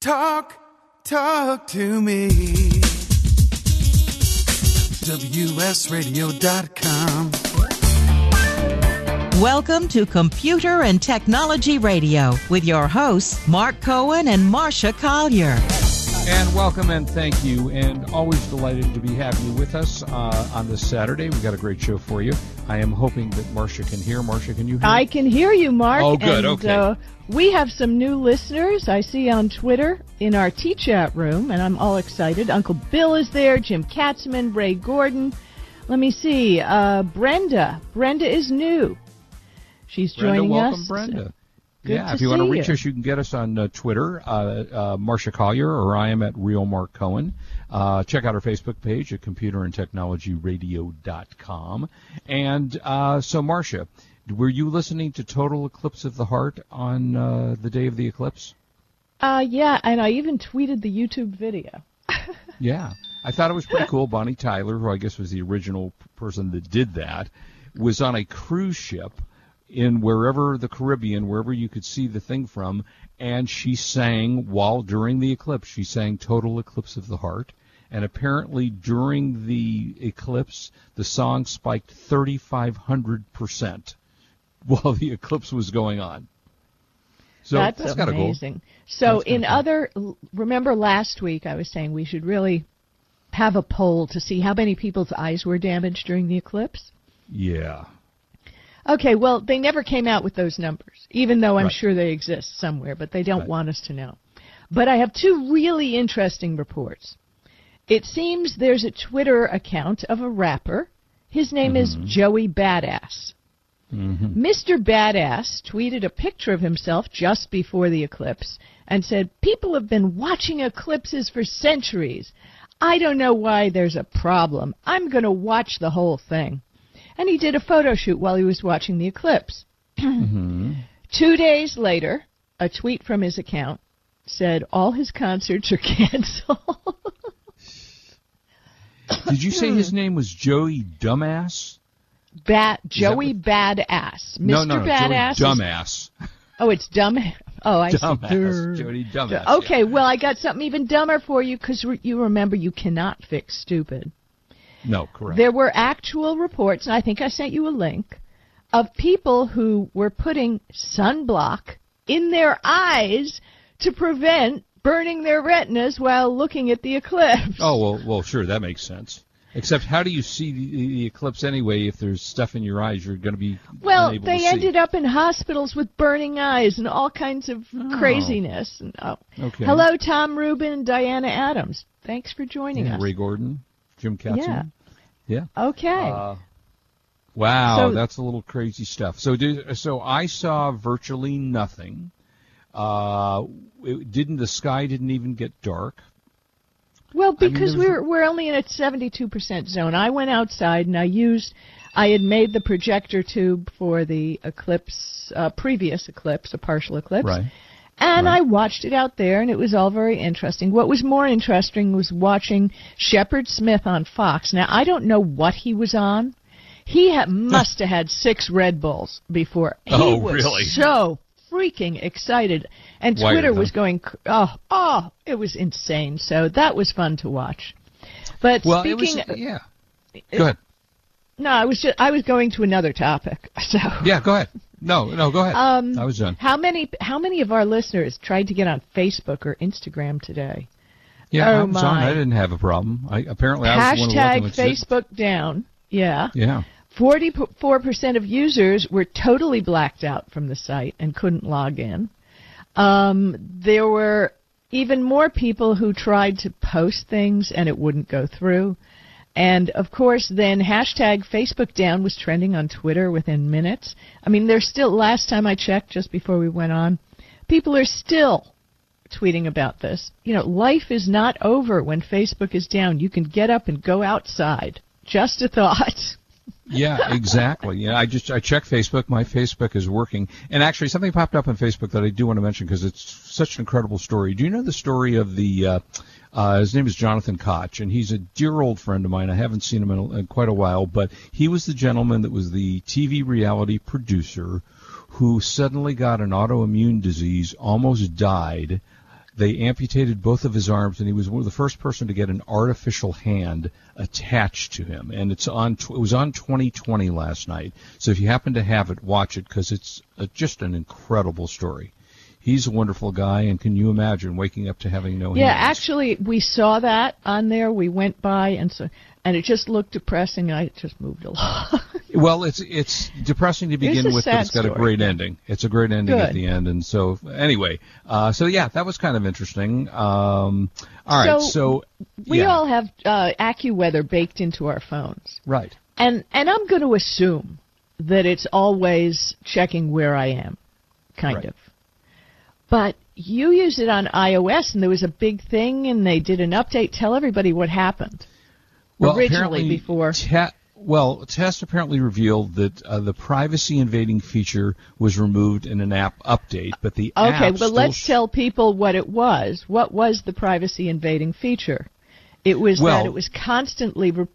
Talk, talk to me. WSRadio.com. Welcome to Computer and Technology Radio with your hosts, Mark Cohen and Marsha Collier. And welcome and thank you, and always delighted to be having you with us uh, on this Saturday. We've got a great show for you. I am hoping that Marsha can hear. Marsha, can you hear? I can hear you, Mark. Oh, good. And, okay. Uh, we have some new listeners I see on Twitter in our T chat room, and I'm all excited. Uncle Bill is there, Jim Katzman, Ray Gordon. Let me see. Uh, Brenda. Brenda is new. She's Brenda, joining welcome, us. Brenda. Good yeah, if you want to reach you. us, you can get us on uh, Twitter, uh, uh, Marsha Collier, or I am at Real Mark Cohen. Uh, check out our Facebook page at computerandtechnologyradio.com. And uh, so, Marsha, were you listening to Total Eclipse of the Heart on uh, the day of the eclipse? Uh, yeah, and I even tweeted the YouTube video. Yeah, I thought it was pretty cool. Bonnie Tyler, who I guess was the original person that did that, was on a cruise ship in wherever the Caribbean, wherever you could see the thing from, and she sang while during the eclipse. She sang "Total Eclipse of the Heart," and apparently during the eclipse, the song spiked 3,500 percent while the eclipse was going on. So that's, that's kind of cool. amazing. So, That's in other, remember last week I was saying we should really have a poll to see how many people's eyes were damaged during the eclipse? Yeah. Okay, well, they never came out with those numbers, even though I'm Right. sure they exist somewhere, but they don't Right. want us to know. But I have two really interesting reports. It seems there's a Twitter account of a rapper. His name is mm-hmm. Joey Badass. Mm-hmm. Mr. Badass tweeted a picture of himself just before the eclipse and said, People have been watching eclipses for centuries. I don't know why there's a problem. I'm going to watch the whole thing. And he did a photo shoot while he was watching the eclipse. Mm-hmm. Two days later, a tweet from his account said all his concerts are canceled. Did you say his name was Joey Dumbass? Bat that Joey what- Badass. Mr. No, no, no, Badass. Joey Dumbass. oh, it's dumb. Oh, I see. Dumbass. Jody Dumbass. Okay, well, I got something even dumber for you because re- you remember you cannot fix stupid. No, correct. There were actual reports, and I think I sent you a link, of people who were putting sunblock in their eyes to prevent burning their retinas while looking at the eclipse. Oh well, well, sure, that makes sense. Except, how do you see the, the eclipse anyway? If there's stuff in your eyes, you're going to be Well, they to see. ended up in hospitals with burning eyes and all kinds of Oh. craziness. And, oh. Okay. Hello, Tom Rubin and Diana Adams. Thanks for joining Yeah, us. Ray Gordon, Jim Katzman. Yeah. Yeah. Okay. Uh, wow, So- that's a little crazy stuff. So, did, so I saw virtually nothing. Uh, it didn't the sky didn't even get dark? Well, I mean, because we're we're only in a 72% zone. I went outside and I used I had made the projector tube for the eclipse uh, previous eclipse, a partial eclipse. Right. And Right. I watched it out there and it was all very interesting. What was more interesting was watching Shepard Smith on Fox. Now, I don't know what he was on. He ha- must have had 6 Red Bulls before. He Oh, was really? so freaking excited. And Wired, Twitter was going, oh, oh, it was insane. So that was fun to watch. But Well, it speaking, was yeah. Uh, go ahead. no, I was just, I was going to another topic. So, Yeah, go ahead. No, no, go ahead. Um, I was done. how many, how many of our listeners tried to get on Facebook or Instagram today? Yeah, oh I was on. my. I didn't have a problem. I apparently I was one of the Hashtag Facebook down. Yeah. Yeah. 44% of users were totally blacked out from the site and couldn't log in. Um, there were even more people who tried to post things and it wouldn't go through. And of course, then hashtag Facebook down was trending on Twitter within minutes. I mean, there's still, last time I checked just before we went on, people are still tweeting about this. You know, life is not over when Facebook is down. You can get up and go outside. Just a thought. Yeah, exactly. Yeah, I just I checked Facebook. My Facebook is working, and actually something popped up on Facebook that I do want to mention because it's such an incredible story. Do you know the story of the? Uh, uh, his name is Jonathan Koch, and he's a dear old friend of mine. I haven't seen him in, a, in quite a while, but he was the gentleman that was the TV reality producer who suddenly got an autoimmune disease, almost died, They amputated both of his arms, and he was one of the first person to get an artificial hand attached to him. And it's on. It was on 2020 last night. So if you happen to have it, watch it because it's a, just an incredible story. He's a wonderful guy, and can you imagine waking up to having no Yeah, hands? actually, we saw that on there. We went by, and so and it just looked depressing. And I just moved along. Well, it's it's depressing to begin with, but it's got a great ending. It's a great ending at the end, and so anyway, uh, so yeah, that was kind of interesting. Um, all right, So, so we yeah, all have uh, AccuWeather baked into our phones, right. and and I'm going to assume that it's always checking where I am, kind Right. of. But you used it on iOS, and there was a big thing, and they did an update. Tell everybody what happened. Well, originally before- Te- well, tests apparently revealed that uh, the privacy invading feature was removed in an app update, but the Okay, app but let's sh- tell people what it was. What was the privacy invading feature? It was Well- that it was constantly re-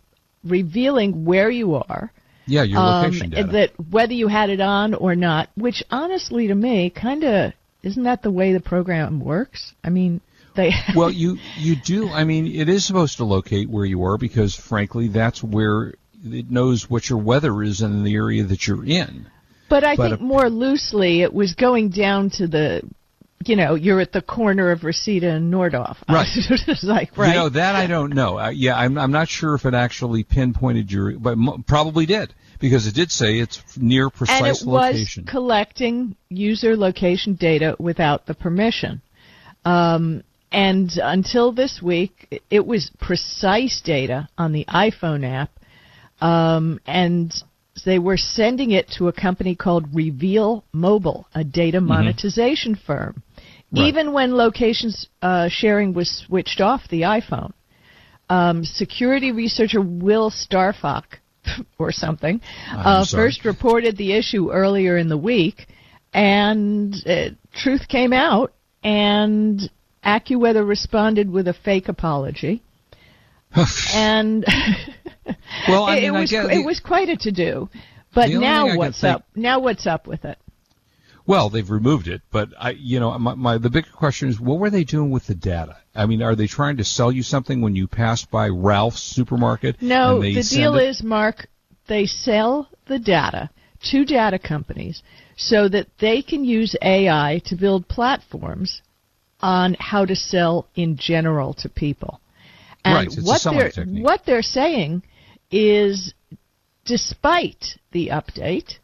revealing where you are, yeah, your um, location data. that whether you had it on or not. Which, honestly, to me, kind of isn't that the way the program works? I mean, they. well, you you do. I mean, it is supposed to locate where you are because, frankly, that's where it knows what your weather is in the area that you're in. But I But think a- more loosely, it was going down to the, you know, you're at the corner of Reseda and Nordoff. Right. like right. You know that I don't know. Uh, yeah, I'm I'm not sure if it actually pinpointed your, but m- probably did because it did say it's near precise and it location. was collecting user location data without the permission. Um, and until this week, it was precise data on the iPhone app, um, and they were sending it to a company called Reveal Mobile, a data monetization firm. Right. Even when locations uh, sharing was switched off the iPhone, um, security researcher Will Strafach, or something, uh, first reported the issue earlier in the week, and uh, truth came out, and AccuWeather responded with a fake apology. and well, I it, mean, it was guess it was quite a to do. But The only thing I now what's up? Now what's up with it? Well, they've removed it, but I, you know, my, my the bigger question is, what were they doing with the data? I mean, are they trying to sell you something when you pass by Ralph's supermarket? No, the deal it- is, Mark, they sell the data to data companies so that they can use AI to build platforms on how to sell in general to people. And Right, it's a selling they're technique. what they're saying is despite the update,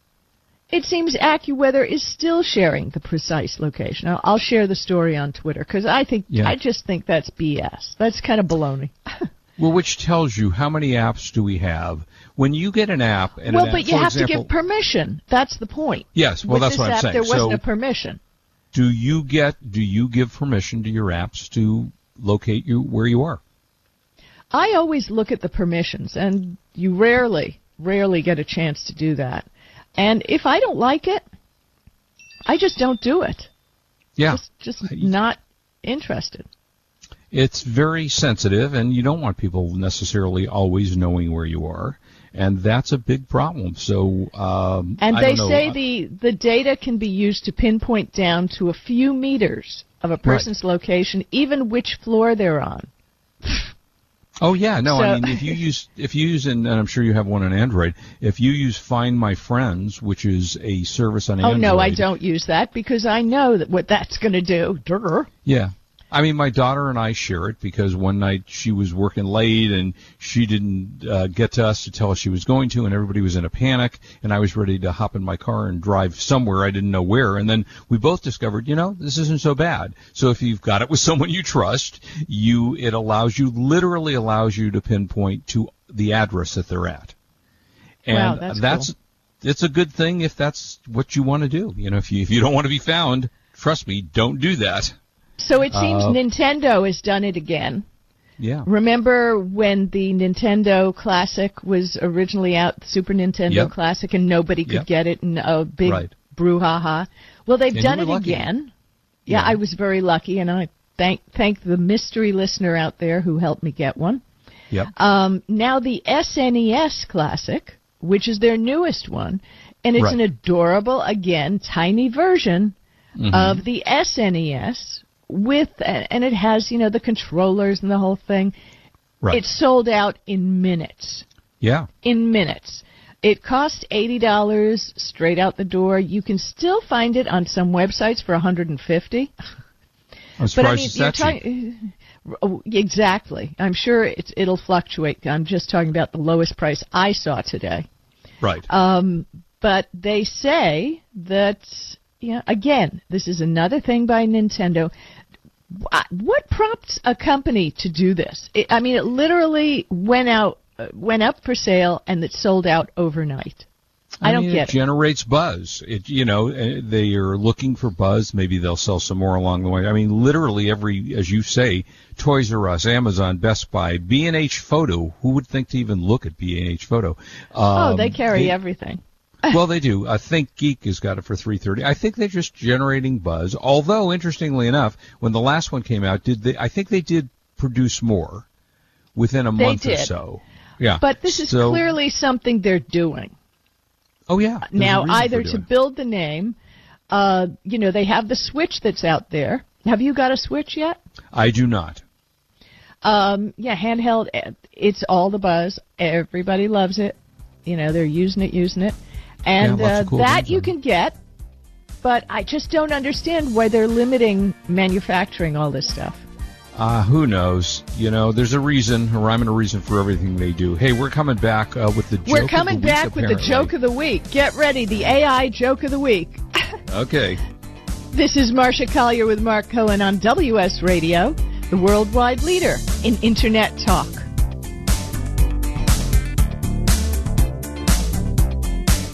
it seems AccuWeather is still sharing the precise location. I'll, I'll share the story on Twitter because I think Yeah. I just think that's BS. That's kind of baloney. Well, which tells you how many apps do we have? When you get an app, and well, an but you have example, to give permission. That's the point. Yes, well, With that's what I'm app, saying. There wasn't So- a permission. do you get do you give permission to your apps to locate you where you are? I always look at the permissions, and you rarely, rarely get a chance to do that. And if I don't like it, I just don't do it. Yeah, Just, just not interested. it's very sensitive, and you don't want people necessarily always knowing where you are, and that's a big problem. So, um, And they say Uh, the the data can be used to pinpoint down to a few meters of a person's location, even which floor they're on. Oh yeah, no. I mean, if you use if you use and, and I'm sure you have one on Android. If you use Find My Friends, which is a service on Oh Android. Oh no, I don't use that because I know that what that's going to do. Durr. Yeah. I mean, my daughter and I share it because one night she was working late and she didn't uh, get to us to tell us she was going to, and everybody was in a panic, and I was ready to hop in my car and drive somewhere I didn't know where, and then we both discovered, you know, this isn't so bad. So if you've got it with someone you trust, you it allows you, literally allows you to pinpoint to the address that they're at, and Wow, that's that's it's a good thing if that's what you want to do. You know, if you if you don't want to be found, trust me, don't do that. So it seems Uh, Nintendo has done it again. Yeah. Remember when the Nintendo Classic was originally out, the Super Nintendo Yep. Classic, and nobody could Yep. get it, and a big Right. brouhaha. Well, they've And done it lucky. again. Yeah, Yeah. I was very lucky, and I thank thank the mystery listener out there who helped me get one. Yep. Um, now the SNES Classic, which is their newest one, and it's Right. an adorable, again, tiny version Mm-hmm. of the SNES, with and it has you know the controllers and the whole thing. Right. It sold out in minutes. Yeah. In minutes. It costs eighty dollars straight out the door. You can still find it on some websites for a 150. I'm surprised but I mean, it's you're that. Oh, exactly. I'm sure it's, it'll fluctuate. I'm just talking about the lowest price I saw today. Right. Um, but they say that, yeah, again, this is another thing by Nintendo. Wh- What prompts a company to do this? It, I mean, it literally went out, uh, went up for sale, and it sold out overnight. I, don't mean, get it it. generates buzz. It you know uh, they are looking for buzz. Maybe they'll sell some more along the way. I mean, literally every, as you say, Toys R Us, Amazon, Best Buy, B and H Photo. Who would think to even look at B and H Photo? oh, Um, they carry they- everything. well, they do. I think Geek has got it for three thirty. I think they're just generating buzz. Although, interestingly enough, when the last one came out, did they? I think they did produce more within a They month or did. so. Yeah, But this is So- clearly something they're doing. Oh yeah. There's now either to build the name uh, you know they have the switch that's out there have you got a switch yet I do not. um, yeah handheld eh, it's all the buzz everybody loves it you know they're using it using it and Yeah, uh, cool that you can get but i just don't understand why they're limiting manufacturing all this stuff Uh, who knows? You know, there's a reason, a rhyme and a reason for everything they do. Hey, we're coming back uh, with the joke we're of coming the week, back with the joke of the week get ready the ai joke of the week Okay. This is Marsha Collier with Mark Cohen on WS Radio, the worldwide leader in Internet talk.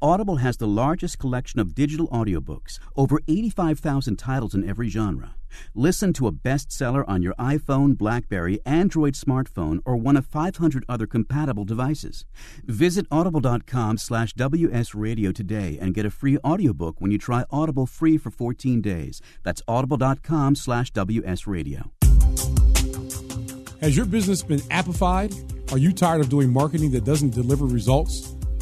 Audible has the largest collection of digital audiobooks, over 85,000 titles in every genre. Listen to a bestseller on your iPhone, Blackberry, Android smartphone, or one of 500 other compatible devices. Visit audible.com slash wsradio today and get a free audiobook when you try Audible free for 14 days. That's audible.com slash wsradio. Has your business been appified? Are you tired of doing marketing that doesn't deliver results?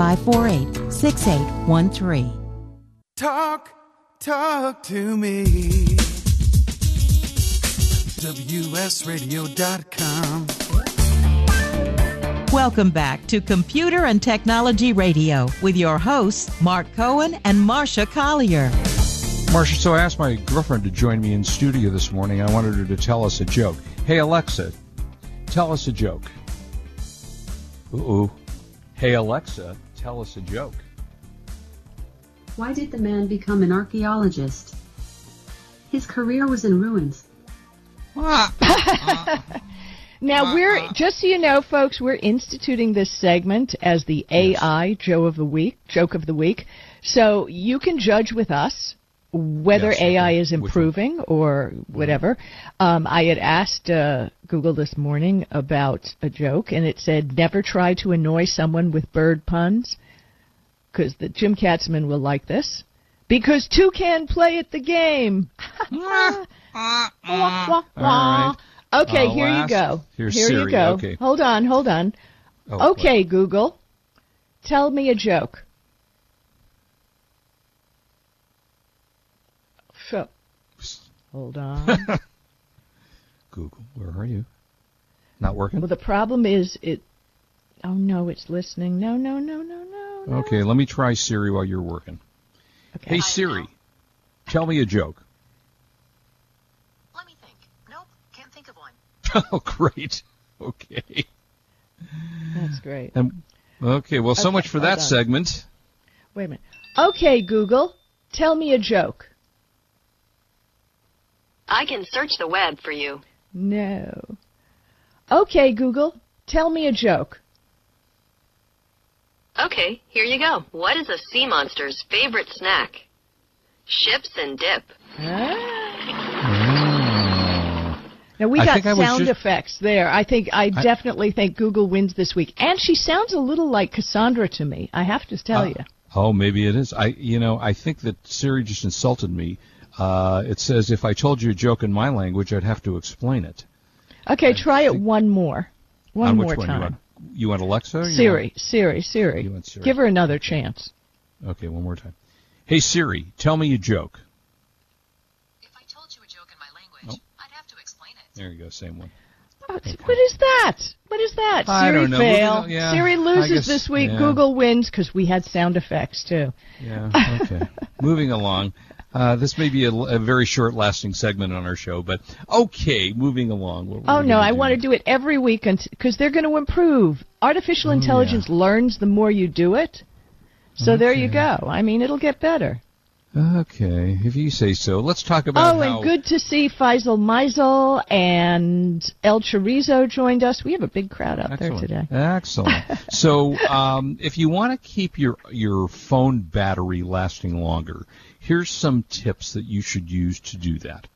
548 6813. Talk, talk to me. WSRadio.com. Welcome back to Computer and Technology Radio with your hosts, Mark Cohen and Marsha Collier. Marsha, so I asked my girlfriend to join me in studio this morning. I wanted her to tell us a joke. Hey, Alexa, tell us a joke. Ooh. Hey, Alexa, tell us a joke. Why did the man become an archaeologist? His career was in ruins. now we're just so you know, folks, we're instituting this segment as the AI Joe of the week, joke of the week. So you can judge with us whether Yes, AI is improving or whatever. Um, I had asked uh, Google this morning about a joke, and it said, "Never try to annoy someone with bird puns," because the Jim Katzman will like this. Because two can play at the game. Wah, wah, wah. right. Okay, Uh, here you go. here Siri, you go. okay. Hold on, hold on. Oh, okay, Google, tell me a joke. So, hold on. Google, where are you? Not working? well, the problem is it. Oh no, it's listening. No, no, no, no, no. no. Okay, let me try Siri while you're working. Okay. Hey, Siri, tell me a joke. Let me think. Nope, can't think of one. oh, great. Okay. That's great. And, okay, well, so Okay, much for that on. segment. Wait a minute. Okay, Google, tell me a joke. I can search the web for you. No. Okay, Google, tell me a joke. Okay, here you go. What is a sea monster's favorite snack? Ships and dip. Now we I got think I was sound just- effects there. I think I, I- definitely think Google wins this week, and she sounds a little like Cassandra to me. I have to tell Uh, you. Oh, maybe it is. I, you know, I think that Siri just insulted me. Uh, it says if I told you a joke in my language, I'd have to explain it. Okay, try it one more, one On more which one? You time. want, you want Alexa? or you Siri, Siri, Siri. You want Siri. Give her another chance. okay, one more time. Hey Siri, tell me a joke. If I told you a joke in my language, I'd have to explain it. There you go, same one. What, what is that? What is that? I Siri fail. Yeah, Siri loses guess- this week. yeah. Google wins because we had sound effects too. Yeah. Okay. moving along. Uh, this may be a, a very short-lasting segment on our show, but okay, moving along. Oh no, I want to do it every week because they're going to improve. Artificial Oh, intelligence learns the more you do it. So there you go. I mean, it'll get better. Okay, if you say so. Let's talk about Oh, and good to see Faisal Meisel and El Chorizo joined us. We have a big crowd out there today. Excellent. so, um, if you want to keep your your phone battery lasting longer, here's some tips that you should use to do that.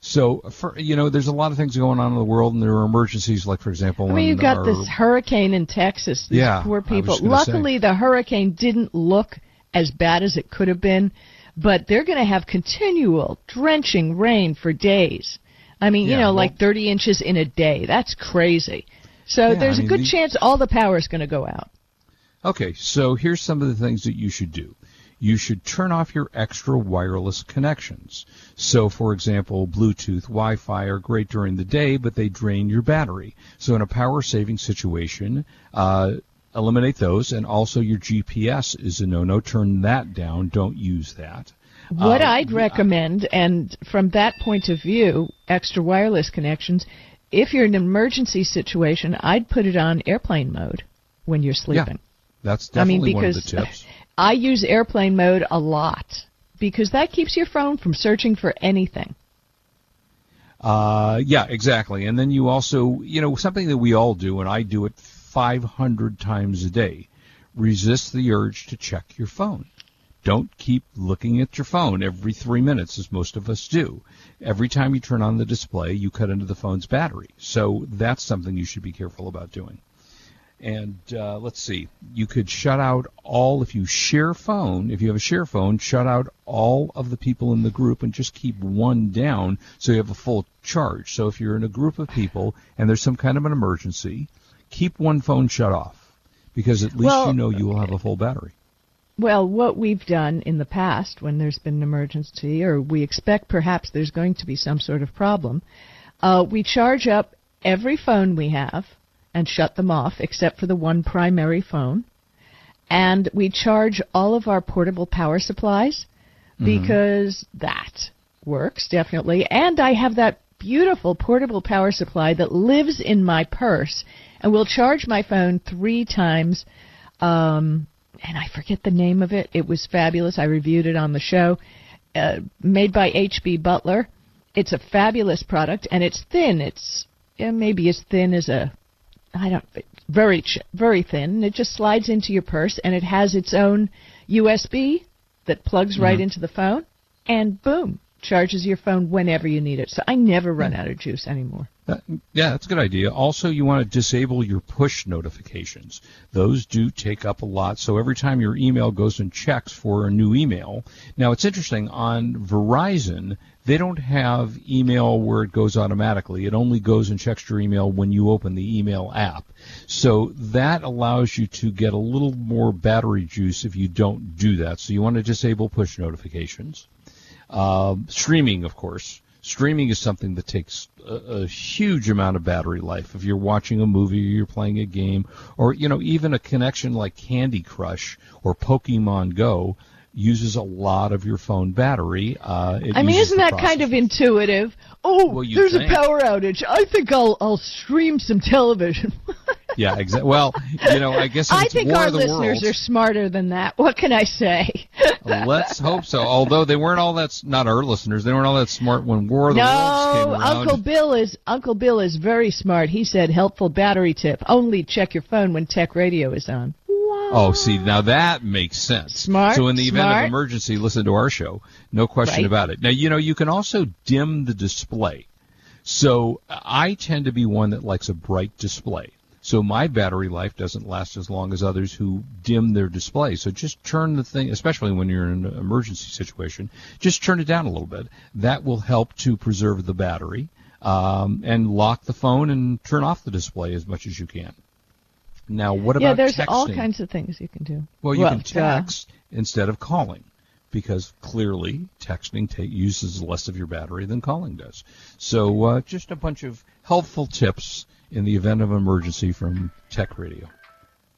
So, for you know, there's a lot of things going on in the world, and there are emergencies, like for example, I mean, you got our- this hurricane in Texas. These Yeah, poor people. gonna say. Luckily, the hurricane didn't look as bad as it could have been, but they're going to have continual drenching rain for days. I mean, you know, well- like 30 inches in a day. That's crazy. So Yeah, there's I a mean, good the- chance all the power is going to go out. Okay, so here's some of the things that you should do. You should turn off your extra wireless connections. So, for example, Bluetooth, Wi-Fi are great during the day, but they drain your battery. So, in a power-saving situation, uh, eliminate those, and also your GPS is a no-no. Turn that down. Don't use that. What Uh, I'd recommend, and from that point of view, extra wireless connections, if you're in an emergency situation, I'd put it on airplane mode when you're sleeping. Yeah, That's definitely I mean, definitely one of the tips. I use airplane mode a lot because that keeps your phone from searching for anything. Uh, yeah, exactly. And then you also, you know, something that we all do, and I do it 500 times a day. Resist the urge to check your phone. Don't keep looking at your phone every three minutes, as most of us do. Every time you turn on the display, you cut into the phone's battery. So that's something you should be careful about doing. And uh, let's see, you could shut out all, if you share phone, if you have a share phone, shut out all of the people in the group and just keep one down so you have a full charge. So if you're in a group of people and there's some kind of an emergency, keep one phone shut off because at least Well- you know you will have a full battery. Well, what we've done in the past when there's been an emergency, or we expect perhaps there's going to be some sort of problem, uh, we charge up every phone we have and shut them off except for the one primary phone. And we charge all of our portable power supplies because that works definitely. And I have that beautiful portable power supply that lives in my purse and will charge my phone three times. Um, and I forget the name of it. It was fabulous. I reviewed it on the show. Uh, made by H.B. Butler. It's a fabulous product, and it's thin. It's yeah, maybe as thin as a I don't very very thin. It just slides into your purse, and it has its own USB that plugs right Mhm. into the phone, and boom, charges your phone whenever you need it. So I never run out of juice anymore. Yeah, that's a good idea. Also, you want to disable your push notifications. Those do take up a lot. So every time your email goes and checks for a new email. Now, it's interesting on Verizon, they don't have email where it goes automatically. It only goes and checks your email when you open the email app. So that allows you to get a little more battery juice if you don't do that. So you want to disable push notifications. Um, streaming, of course. Streaming is something that takes a, a huge amount of battery life. If you're watching a movie or you're playing a game, or you know, even a connection like Candy Crush or Pokemon Go uses a lot of your phone battery. Uh, it I mean, isn't that kind of intuitive? Oh, Well, there's think. a power outage. I think I'll I'll stream some television. Yeah, exactly. Well, you know, I guess I think our listeners Worlds, are smarter than that. What can I say? Let's hope so. Although they weren't all that not our listeners, they weren't all that smart when War of the Worlds came no, around. Uncle Bill is Uncle Bill is very smart. He said helpful battery tip: only check your phone when tech radio is on. Oh, see, now that makes sense. Smart, So in the event smart. of emergency, listen to our show. No question Right. about it. Now, you know, you can also dim the display. So I tend to be one that likes a bright display. So my battery life doesn't last as long as others who dim their display. So just turn the thing, especially when you're in an emergency situation, just turn it down a little bit. That will help to preserve the battery. Um, and lock the phone and turn off the display as much as you can. Now, what about yeah, there's texting? all kinds of things you can do. Well, you can duh. text instead of calling because clearly texting ta- uses less of your battery than calling does. So uh, just a bunch of helpful tips in the event of emergency from Tech Radio.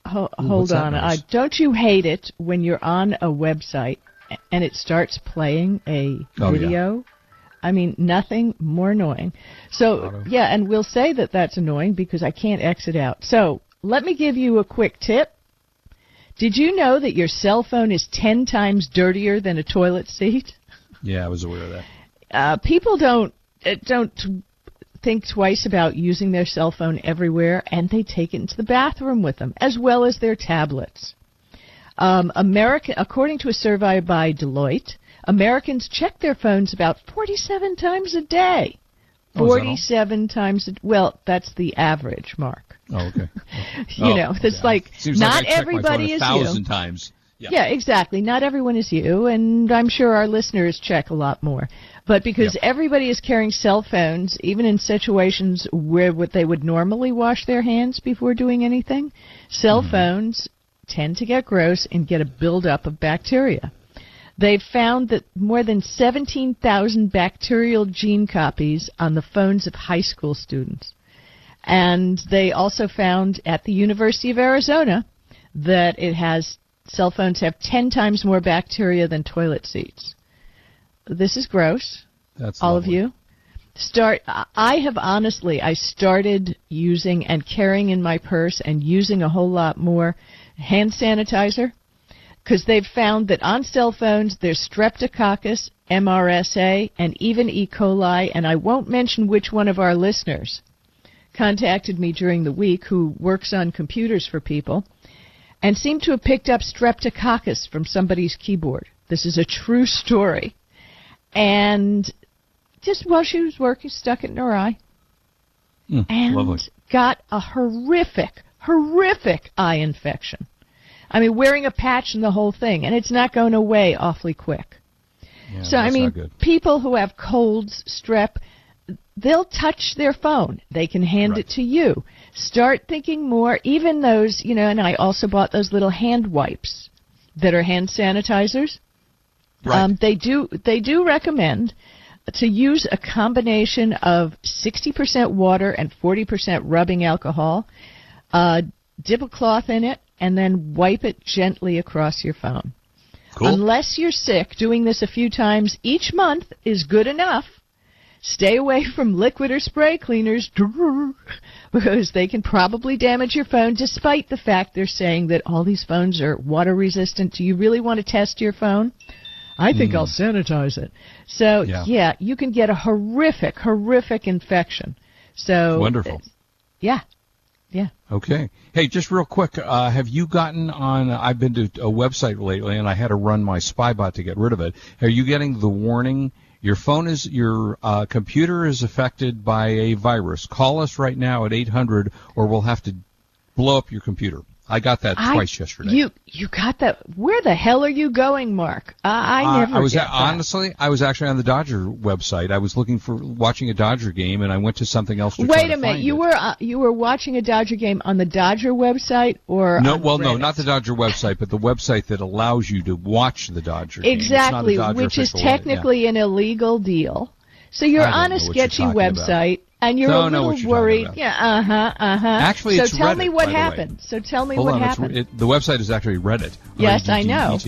Ho- Ooh, hold on. Uh, don't you hate it when you're on a website and it starts playing a Oh, yeah. video? I mean, nothing more annoying. So, Auto. yeah, and we'll say that that's annoying because I can't exit out. So, let me give you a quick tip. Did you know that your cell phone is 10 times dirtier than a toilet seat? Yeah, I was aware of that. uh, people don't uh, don't think twice about using their cell phone everywhere, and they take it into the bathroom with them, as well as their tablets. Um, America, according to a survey by Deloitte, Americans check their phones about 47 times a day. Oh, is that all? 47 times. A, well, that's the average, Mark. Oh, okay. Oh, you Oh, know, it's yeah. like Seems not like I check my everybody is a thousand you. times. Yeah. Yeah, exactly. Not everyone is you, and I'm sure our listeners check a lot more. But because everybody is carrying cell phones, even in situations where what they would normally wash their hands before doing anything, cell mm-hmm. phones tend to get gross and get a buildup of bacteria. They've found that more than 17,000 bacterial gene copies on the phones of high school students. And they also found at the University of Arizona that it has cell phones have 10 times more bacteria than toilet seats. This is gross. That's all lovely. of you. Start I- I have honestly I started using and carrying in my purse and using a whole lot more hand sanitizer because they've found that on cell phones there's streptococcus, MRSA, and even E. coli and I won't mention which one of our listeners contacted me during the week who works on computers for people and seemed to have picked up streptococcus from somebody's keyboard. This is a true story. And just while she was working, stuck it in her eye Mm, and lovely. got a horrific, horrific eye infection. I mean, wearing a patch and the whole thing, and it's not going away awfully quick. Yeah, so I mean, people who have colds, strep, they'll touch their phone. They can hand it to you. Start thinking more. Even those, you know, and I also bought those little hand wipes that are hand sanitizers. Right. Um, they do they do recommend to use a combination of 60% water and 40% rubbing alcohol. Uh, dip a cloth in it and then wipe it gently across your phone. Cool. Unless you're sick, doing this a few times each month is good enough. Stay away from liquid or spray cleaners because they can probably damage your phone despite the fact they're saying that all these phones are water resistant. Do you really want to test your phone? I think hmm. I'll sanitize it. So, Yeah. yeah. you can get a horrific, horrific infection. So, Wonderful. yeah. Yeah. Okay. Hey, just real quick, uh, have you gotten on? I've been to a website lately, and I had to run my Spybot to get rid of it. Are you getting the warning? Your phone is your uh, computer is affected by a virus. Call us right now at 800, or we'll have to blow up your computer. I got that I- twice yesterday. You you got that? Where the hell are you going, Mark? Uh, I Uh, never. I was honestly, I was actually on the Dodger website. I was looking for watching a Dodger game, and I went to something else. To Wait a minute. You it. were uh, you were watching a Dodger game on the Dodger website or No, well, no, not the Dodger website, but the website that allows you to watch the Dodger. game. It's not a Exactly, Dodger which is website, yeah. technically an illegal deal. So you're on a sketchy talking about. And you're Don't a little you're worried. Yeah, uh huh, uh huh. Actually, so it's tell Reddit, me what by the way. happened. So tell me Hold what on, happened. it- the website is actually Reddit. Yes, I know.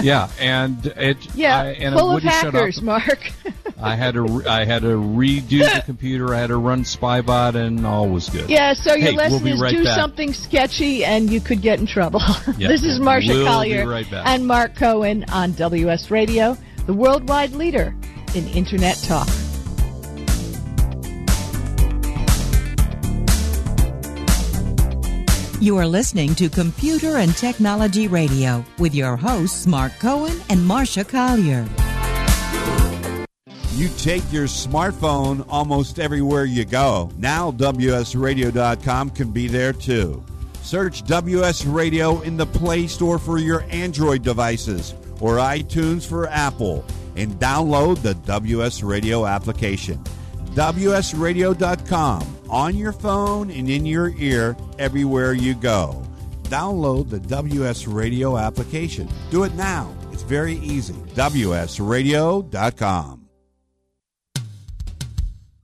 Yeah, and it. yeah, I, and full of hackers. Mark. I had to. I had to redo the computer. I had to run Spybot, and all was good. Yeah, so your Hey, lesson we'll is right do back. something sketchy and you could get in trouble. Yeah, this is Marsha we'll be Collier right back. and Mark Cohen on WS Radio, the worldwide leader in Internet talk. You are listening to Computer and Technology Radio with your hosts, Mark Cohen and Marsha Collier. You take your smartphone almost everywhere you go. Now, WSRadio.com can be there too. Search WS Radio in the Play Store for your Android devices or iTunes for Apple and download the WS Radio application. WSRadio.com on your phone and in your ear everywhere you go. Download the WS Radio application. Do it now. It's very easy. WSRadio.com.